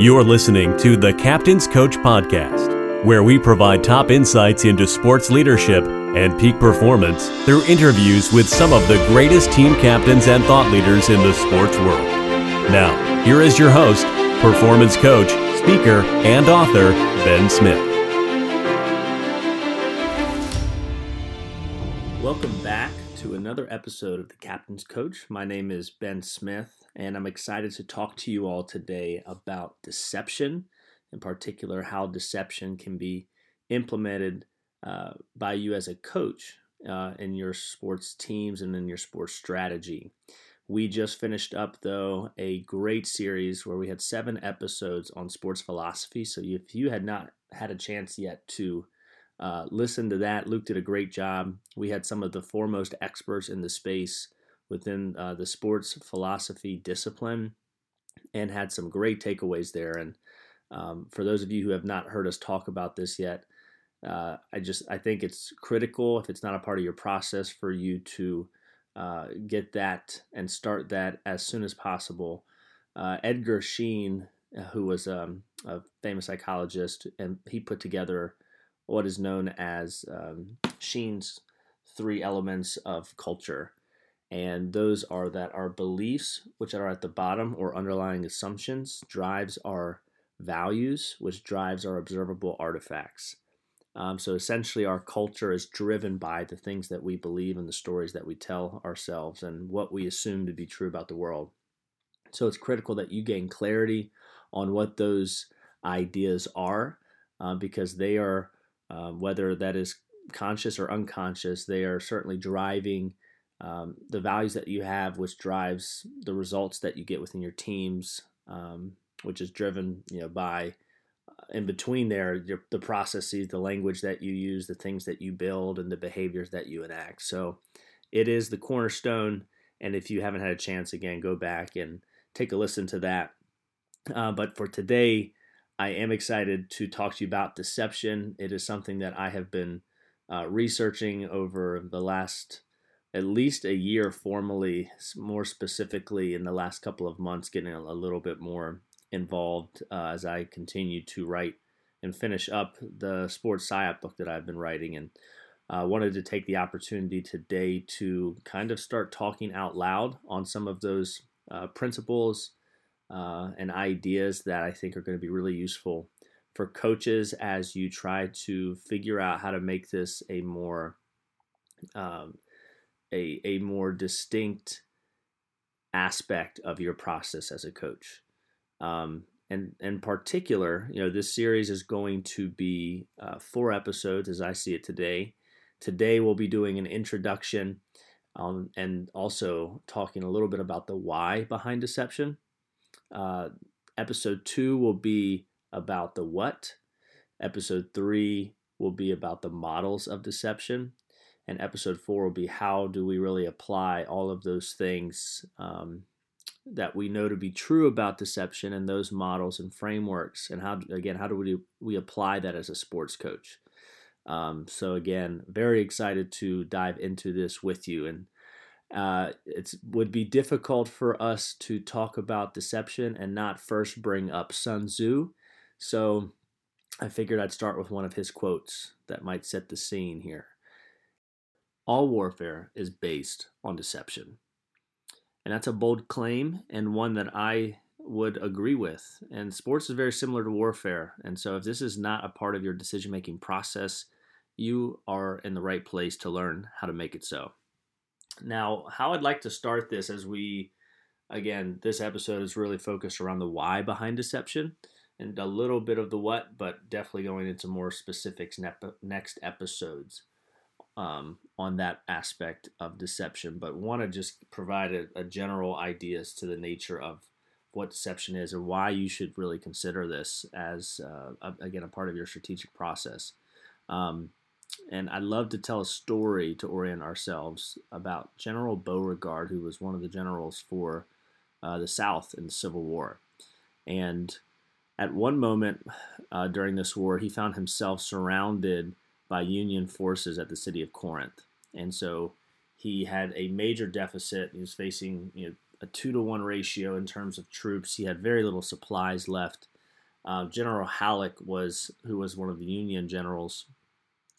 You're listening to the Captain's Coach Podcast, where we provide top insights into sports leadership and peak performance through interviews with some of the greatest team captains and thought leaders in the sports world. Now, here is your host, performance coach, speaker, and author, Ben Smith. Welcome back to another episode of the Captain's Coach. My name is Ben Smith, and I'm excited to talk to you all today about deception, in particular, how deception can be implemented uh, by you as a coach uh, in your sports teams and in your sports strategy. We just finished up, though, a great series where we had seven episodes on sports philosophy. So if you had not had a chance yet to uh, listen to that, Luke did a great job. We had some of the foremost experts in the space within uh, the sports philosophy discipline and had some great takeaways there. And um, for those of you who have not heard us talk about this yet, uh, I just I think it's critical if it's not a part of your process for you to uh, get that and start that as soon as possible. Uh, Edgar Schein, uh, who was um, a famous psychologist, and he put together what is known as um, Schein's three elements of culture. And those are that our beliefs, which are at the bottom, or underlying assumptions, drives our values, which drives our observable artifacts. Um, so essentially, our culture is driven by the things that we believe and the stories that we tell ourselves and what we assume to be true about the world. So it's critical that you gain clarity on what those ideas are uh, because they are, uh, whether that is conscious or unconscious, they are certainly driving um, the values that you have, which drives the results that you get within your teams, um, which is driven you know by in between there, your, the processes, the language that you use, the things that you build, and the behaviors that you enact. So it is the cornerstone. And if you haven't had a chance, again, go back and take a listen to that. Uh, but for today, I am excited to talk to you about deception. It is something that I have been uh, researching over the last at least a year formally, more specifically in the last couple of months, getting a, little bit more involved uh, as I continue to write and finish up the sports psyop book that I've been writing. And uh, wanted to take the opportunity today to kind of start talking out loud on some of those uh, principles uh, and ideas that I think are going to be really useful for coaches as you try to figure out how to make this a more um, a, a more distinct aspect of your process as a coach. Um, and in particular, you know, this series is going to be uh, four episodes as I see it today. Today we'll be doing an introduction um, and also talking a little bit about the why behind deception. Uh, episode two will be about the what. Episode three will be about the models of deception. And episode four will be how do we really apply all of those things um, that we know to be true about deception and those models and frameworks and how again how do we we apply that as a sports coach um, so again very excited to dive into this with you and uh, it would be difficult for us to talk about deception and not first bring up Sun Tzu. So I figured I'd start with one of his quotes that might set the scene here. All warfare is based on deception. And that's a bold claim and one that I would agree with. And sports is very similar to warfare. And so if this is not a part of your decision making process, you are in the right place to learn how to make it so. Now, how I'd like to start this as we, again, this episode is really focused around the why behind deception and a little bit of the what, but definitely going into more specifics next episodes um, on that aspect of deception, but want to just provide a, a, general ideas to the nature of what deception is and why you should really consider this as uh, a, again a part of your strategic process. Um, and I'd love to tell a story to orient ourselves about General Beauregard, who was one of the generals for uh, the South in the Civil War. And at one moment uh, during this war, he found himself surrounded by Union forces at the city of Corinth. And so he had a major deficit. He was facing you know, a two to one ratio in terms of troops. He had very little supplies left. uh, General Halleck was, who was one of the Union generals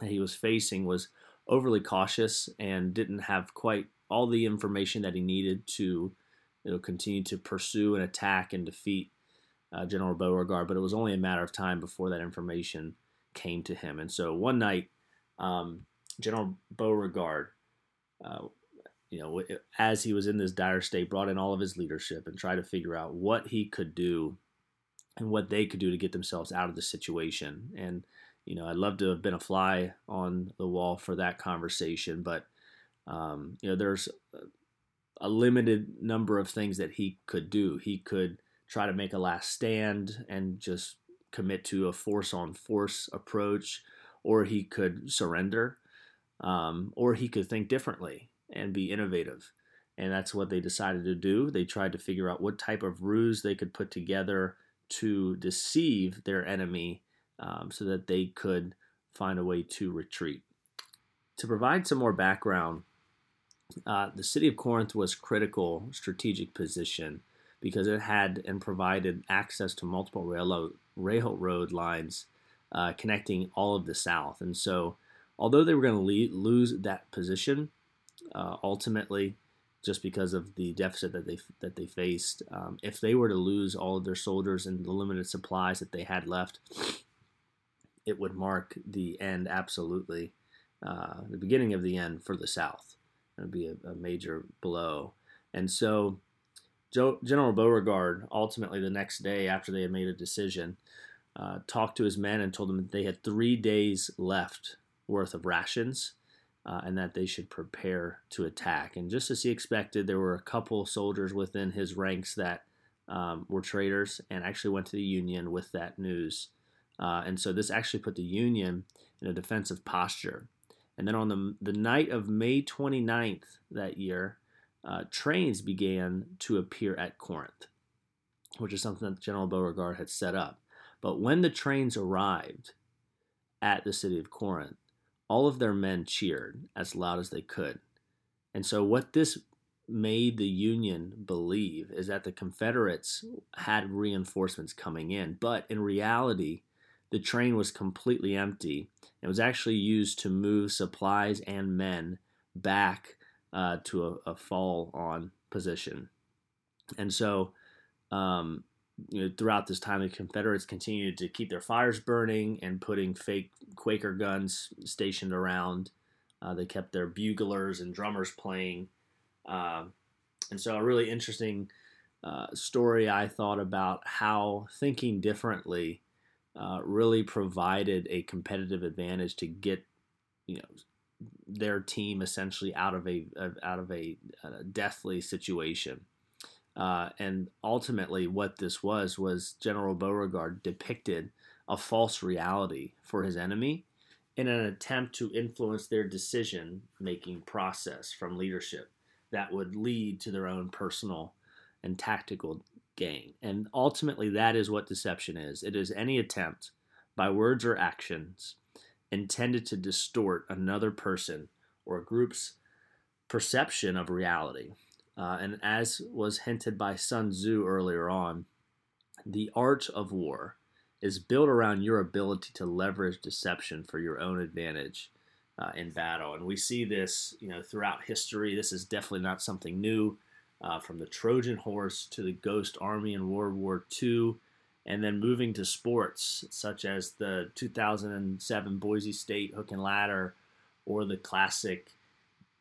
that he was facing, was overly cautious and didn't have quite all the information that he needed to you know, continue to pursue and attack and defeat uh, General Beauregard. But it was only a matter of time before that information came to him. And so one night, um, General Beauregard, uh, you know, as he was in this dire state, brought in all of his leadership and tried to figure out what he could do and what they could do to get themselves out of the situation. And you know, I'd love to have been a fly on the wall for that conversation, but um, you know, there's a limited number of things that he could do. He could try to make a last stand and just commit to a force on force approach, or he could surrender, um, or he could think differently and be innovative. And that's what they decided to do. They tried to figure out what type of ruse they could put together to deceive their enemy um, so that they could find a way to retreat. To provide some more background, uh, the city of Corinth was critical strategic position because it had and provided access to multiple railroad, railroad lines uh, connecting all of the South. And so, although they were going to lose that position, uh, ultimately, just because of the deficit that they that they faced, um, if they were to lose all of their soldiers and the limited supplies that they had left, it would mark the end absolutely, uh, the beginning of the end for the South. It would be a, a major blow. And so General Beauregard, ultimately the next day after they had made a decision, uh, talked to his men and told them that they had three days left worth of rations uh, and that they should prepare to attack. And just as he expected, there were a couple soldiers within his ranks that um, were traitors and actually went to the Union with that news. Uh, and so this actually put the Union in a defensive posture. And then on the, the night of May 29th that year, uh, trains began to appear at Corinth, which is something that General Beauregard had set up. But when the trains arrived at the city of Corinth, all of their men cheered as loud as they could. And so, what this made the Union believe is that the Confederates had reinforcements coming in, but in reality, the train was completely empty. It was actually used to move supplies and men back uh, to a, a, fall on position. And so, um, you know, throughout this time, the Confederates continued to keep their fires burning and putting fake Quaker guns stationed around. Uh, they kept their buglers and drummers playing. Uh, and so, a really interesting uh, story I thought about how thinking differently uh, really provided a competitive advantage to get you know their team essentially out of a out of a, a deathly situation. Uh, and ultimately, what this was was General Beauregard depicted a false reality for his enemy in an attempt to influence their decision making process from leadership that would lead to their own personal and tactical gain. And ultimately, that is what deception is it is any attempt by words or actions intended to distort another person or group's perception of reality. Uh, and as was hinted by Sun Tzu earlier on, the art of war is built around your ability to leverage deception for your own advantage uh, in battle. And we see this, you know, throughout history. This is definitely not something new uh, from the Trojan horse to the Ghost Army in World War II, and then moving to sports such as the 2007 Boise State hook and ladder, or the classic,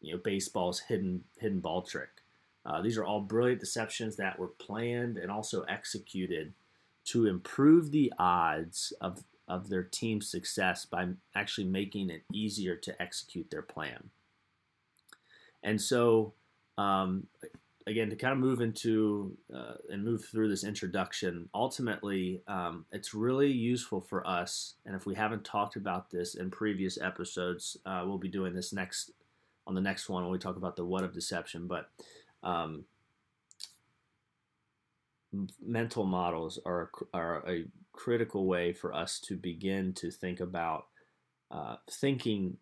you know, baseball's hidden hidden ball trick. Uh, these are all brilliant deceptions that were planned and also executed to improve the odds of of their team's success by actually making it easier to execute their plan. And so, um, again to kind of move into uh, and move through this introduction ultimately um, it's really useful for us and if we haven't talked about this in previous episodes uh, we'll be doing this next on the next one when we talk about the what of deception but um, mental models are, are a critical way for us to begin to think about uh, thinking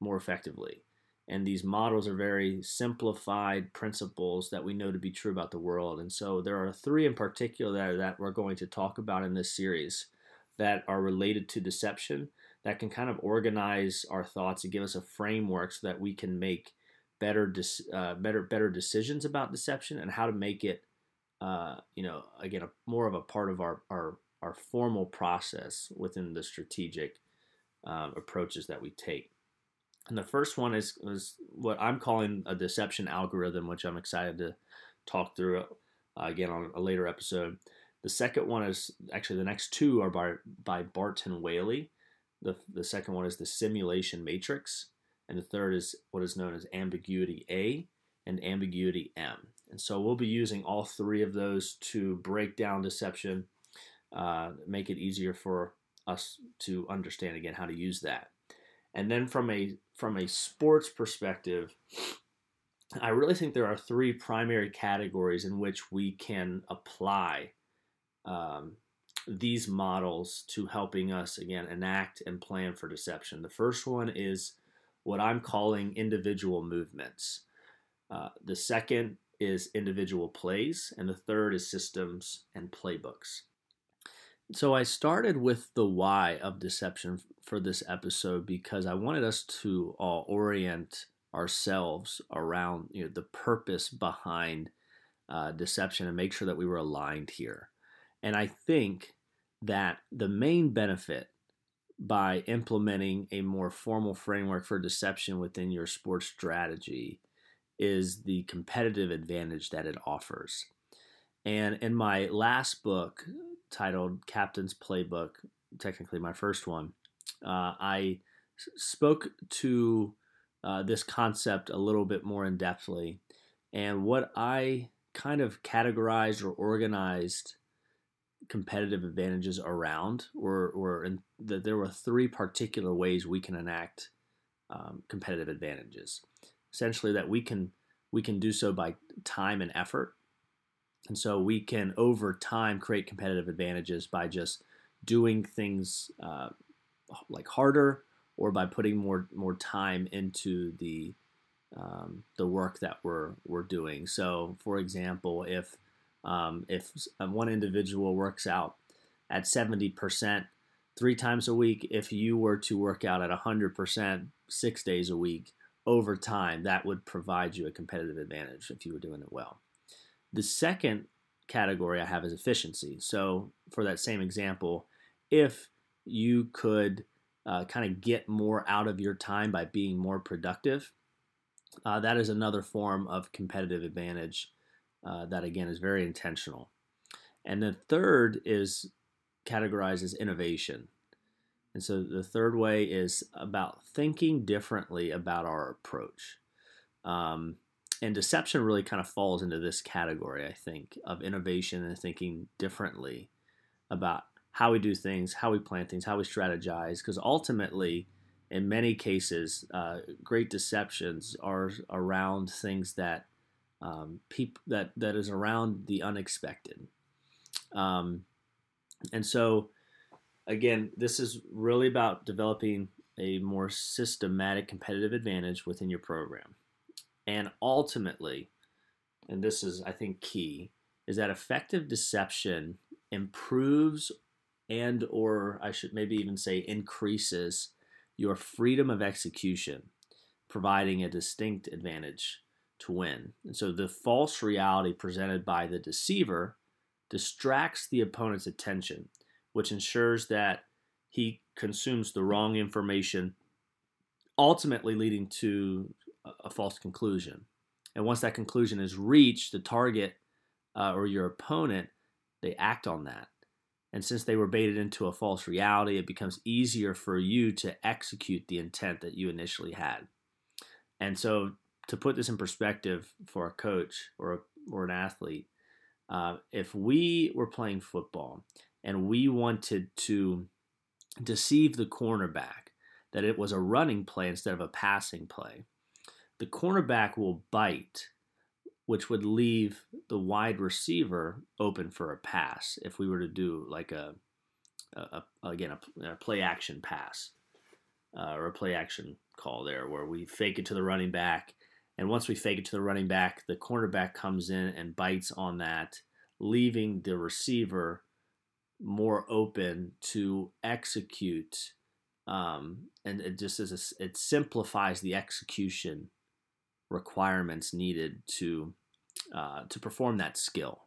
more effectively And these models are very simplified principles that we know to be true about the world. And so there are three in particular that, we're going to talk about in this series that are related to deception that can kind of organize our thoughts and give us a framework so that we can make better uh, better better decisions about deception and how to make it uh, you know again a, more of a part of our, our our formal process within the strategic um, approaches that we take and the first one is, is what I'm calling a deception algorithm, which I'm excited to talk through uh, again on a later episode. The second one is actually the next two are by, by Barton Whaley. The, the second one is the simulation matrix. And the third is what is known as ambiguity A and ambiguity M. And so we'll be using all three of those to break down deception, uh, make it easier for us to understand again how to use that. And then from a from a sports perspective, I really think there are three primary categories in which we can apply um, these models to helping us again enact and plan for deception. The first one is what I'm calling individual movements. Uh, the second is individual plays, and the third is systems and playbooks. So I started with the why of deception for this episode because I wanted us to all orient ourselves around you know, the purpose behind uh, deception and make sure that we were aligned here. And I think that the main benefit by implementing a more formal framework for deception within your sports strategy is the competitive advantage that it offers. And in my last book titled Captain's Playbook, technically my first one, uh, I spoke to uh, this concept a little bit more in depthly. And what I kind of categorized or organized competitive advantages around were, were in, that there were three particular ways we can enact um, competitive advantages. Essentially, that we can we can do so by time and effort, and so we can over time create competitive advantages by just doing things uh, like harder or by putting more more time into the um, the work that we're we're doing. So, for example, if um, if one individual works out at 70% three times a week, if you were to work out at 100% six days a week over time, that would provide you a competitive advantage if you were doing it well. The second category I have is efficiency. So, for that same example, if you could uh, kind of get more out of your time by being more productive, uh, that is another form of competitive advantage uh, that again is very intentional. And the third is categorized as innovation. And so the third way is about thinking differently about our approach. Um, and deception really kind of falls into this category, I think, of innovation and thinking differently about how we do things, how we plan things, how we strategize. Because ultimately, in many cases, uh, great deceptions are around things that um, that that is around the unexpected. Um, and so, again, this is really about developing a more systematic competitive advantage within your program. And ultimately, and this is, I think, key, is that effective deception improves and or I should maybe even say increases your freedom of execution, providing a distinct advantage to win. And so the false reality presented by the deceiver distracts the opponent's attention, which ensures that he consumes the wrong information, ultimately leading to a false conclusion. And once that conclusion is reached, the target uh, or your opponent, they act on that. And since they were baited into a false reality, it becomes easier for you to execute the intent that you initially had. And so to put this in perspective for a coach or a, or an athlete, uh, if we were playing football and we wanted to deceive the cornerback that it was a running play instead of a passing play, the cornerback will bite, which would leave the wide receiver open for a pass if we were to do like a, a, a again a, a, play action pass uh, or a play action call there, where we fake it to the running back. And once we fake it to the running back, the cornerback comes in and bites on that, leaving the receiver more open to execute. Um, and it just is a, it simplifies the execution requirements needed to uh, to perform that skill.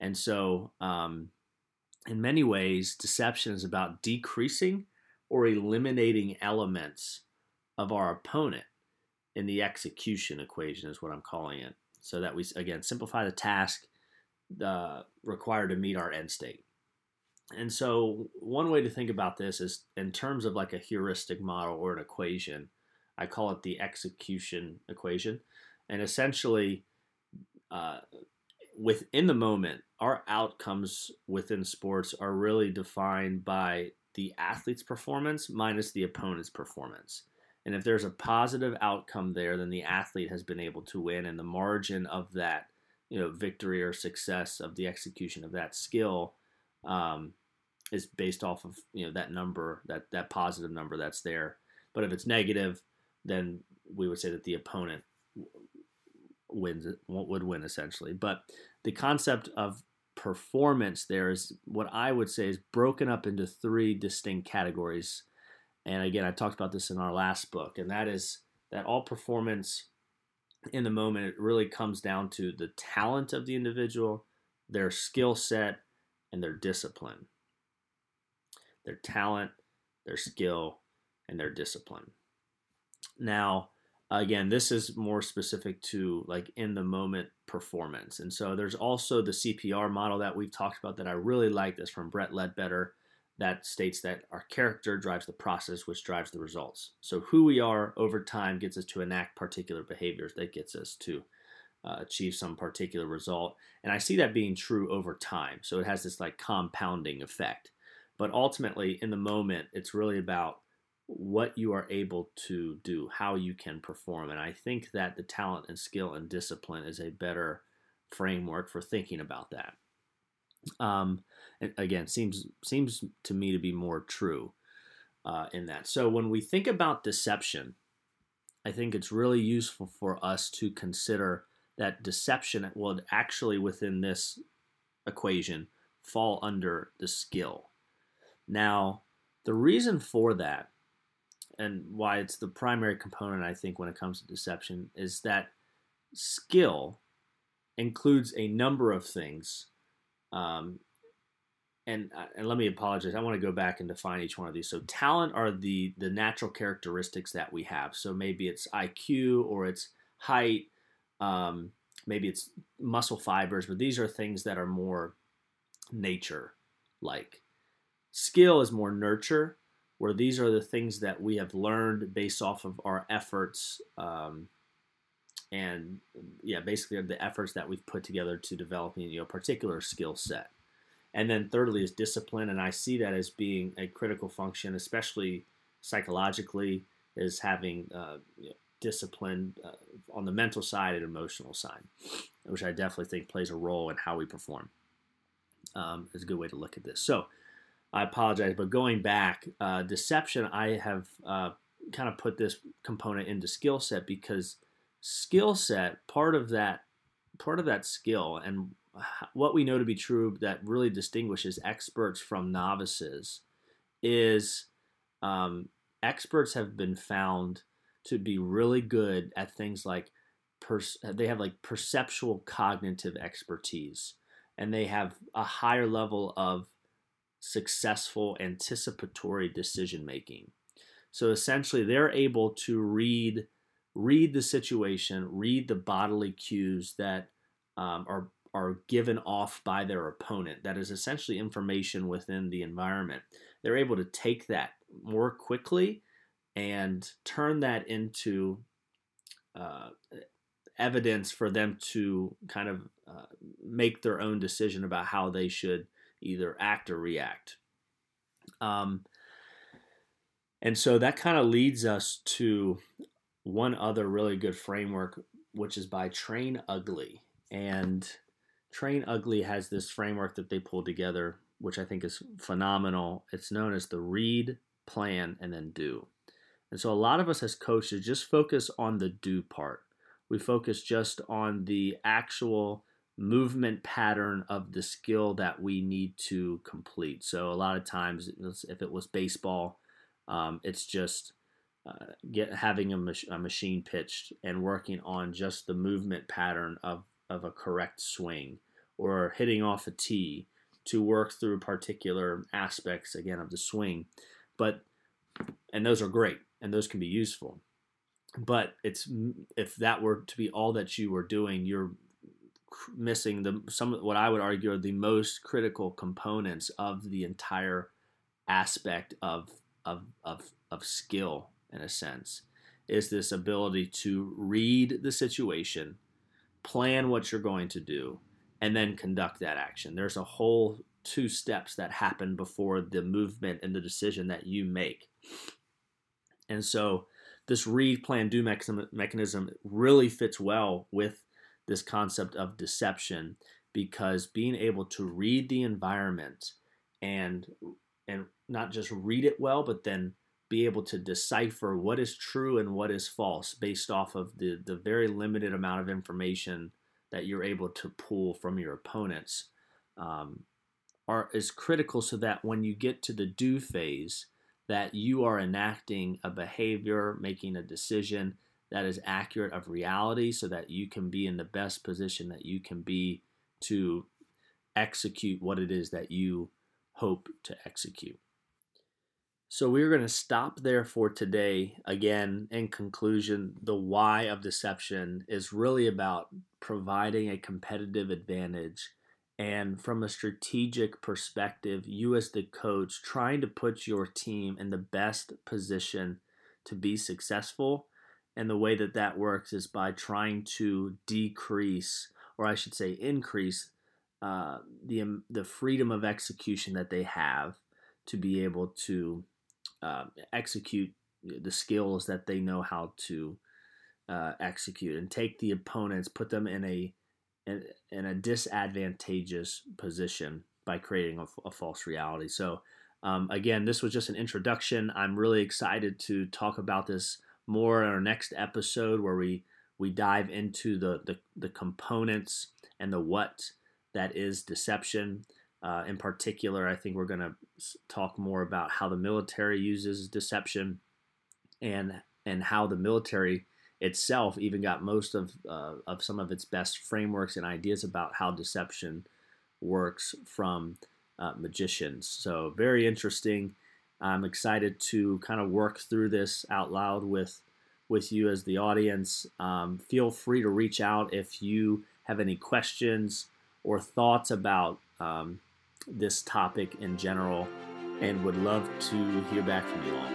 And so, um, in many ways, deception is about decreasing or eliminating elements of our opponent in the execution equation, is what I'm calling it. So that we, again, simplify the task uh, required to meet our end state. And so, one way to think about this is in terms of like a heuristic model or an equation. I call it the execution equation. And essentially, uh, within the moment, our outcomes within sports are really defined by the athlete's performance minus the opponent's performance. And if there's a positive outcome there, then the athlete has been able to win, and the margin of that, you know, victory or success of the execution of that skill um, is based off of you know that number, that that positive number that's there. But if it's negative, then we would say that the opponent wins would win essentially. But the concept of performance there is what I would say is broken up into three distinct categories. And again, I talked about this in our last book, and that is that all performance in the moment it really comes down to the talent of the individual, their skill set, and their discipline. Their talent, their skill, and their discipline. Now, again, this is more specific to like in the moment performance. And so there's also the CPR model that we've talked about that I really like this from Brett Ledbetter that states that our character drives the process which drives the results. So who we are over time gets us to enact particular behaviors that gets us to uh, achieve some particular result. And I see that being true over time. So it has this like compounding effect. But ultimately in the moment it's really about what you are able to do, how you can perform. And I think that the talent and skill and discipline is a better framework for thinking about that. Um, again, seems seems to me to be more true uh, in that. So when we think about deception, I think it's really useful for us to consider that deception will actually within this equation fall under the skill. Now, the reason for that and why it's the primary component I think when it comes to deception is that skill includes a number of things. Um, and uh, and let me apologize. I want to go back and define each one of these. So talent are the the natural characteristics that we have. So maybe it's IQ or it's height, um, maybe it's muscle fibers, but these are things that are more nature like. Skill is more nurture where these are the things that we have learned based off of our efforts um, and yeah basically the efforts that we've put together to developing you know a particular skill set. And then thirdly is discipline and i see that as being a critical function especially psychologically is having uh, you know, discipline uh, on the mental side and emotional side which i definitely think plays a role in how we perform um, is a good way to look at this. So I apologize, but going back, uh, deception, I have uh, kind of put this component into skill set because skill set, part of that, part of that skill, and what we know to be true that really distinguishes experts from novices is um, experts have been found to be really good at things like pers- they have like perceptual cognitive expertise and they have a higher level of successful anticipatory decision making. So essentially, they're able to read read the situation, read the bodily cues that um, are are given off by their opponent. That is essentially information within the environment. They're able to take that more quickly and turn that into uh, evidence for them to kind of uh, make their own decision about how they should either act or react. Um, and so that kind of leads us to one other really good framework, which is by Train Ugly. And Train Ugly has this framework that they pulled together, which I think is phenomenal. It's known as the read, plan, and then do. And so a lot of us as coaches just focus on the do part. We focus just on the actual movement pattern of the skill that we need to complete. So a lot of times, if it was baseball, um, it's just uh, get having a, mach- a, machine pitched and working on just the movement pattern of, of a correct swing or hitting off a tee to work through particular aspects again of the swing. But and those are great and those can be useful. But it's if that were to be all that you were doing, you're missing the some what I would argue are the most critical components of the entire aspect of of of, of skill in a sense is this ability to read the situation, plan what you're going to do, and then conduct that action. There's a whole two steps that happen before the movement and the decision that you make. And so this read, plan, do mechanism really fits well with this concept of deception because being able to read the environment and and not just read it well, but then be able to decipher what is true and what is false based off of the, the very limited amount of information that you're able to pull from your opponents um, are is critical so that when you get to the do phase that you are enacting a behavior making a decision that is accurate of reality so that you can be in the best position that you can be to execute what it is that you hope to execute so we're going to stop there for today. Again, in conclusion, the why of deception is really about providing a competitive advantage. And from a strategic perspective, you as the coach trying to put your team in the best position to be successful. And the way that that works is by trying to decrease, or I should say, increase uh, the, the freedom of execution that they have to be able to uh, execute the skills that they know how to uh, execute and take the opponents, put them in a in, in a disadvantageous position by creating a, a false reality. So, um, again, this was just an introduction. I'm really excited to talk about this more in our next episode where we we dive into the the, the components and the what that is deception. Uh, in particular, I think we're going to talk more about how the military uses deception and and how the military itself even got most of uh, of some of its best frameworks and ideas about how deception works from uh, magicians. So very interesting. I'm excited to kind of work through this out loud with with you as the audience. Um, feel free to reach out if you have any questions or thoughts about um, this topic in general and would love to hear back from you all.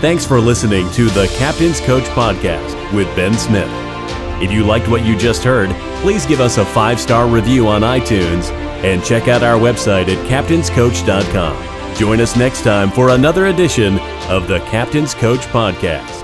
Thanks for listening to the Captain's Coach Podcast with Ben Smith. If you liked what you just heard, please give us a five star review on iTunes and check out our website at captainscoach.com. Join us next time for another edition of the Captain's Coach Podcast.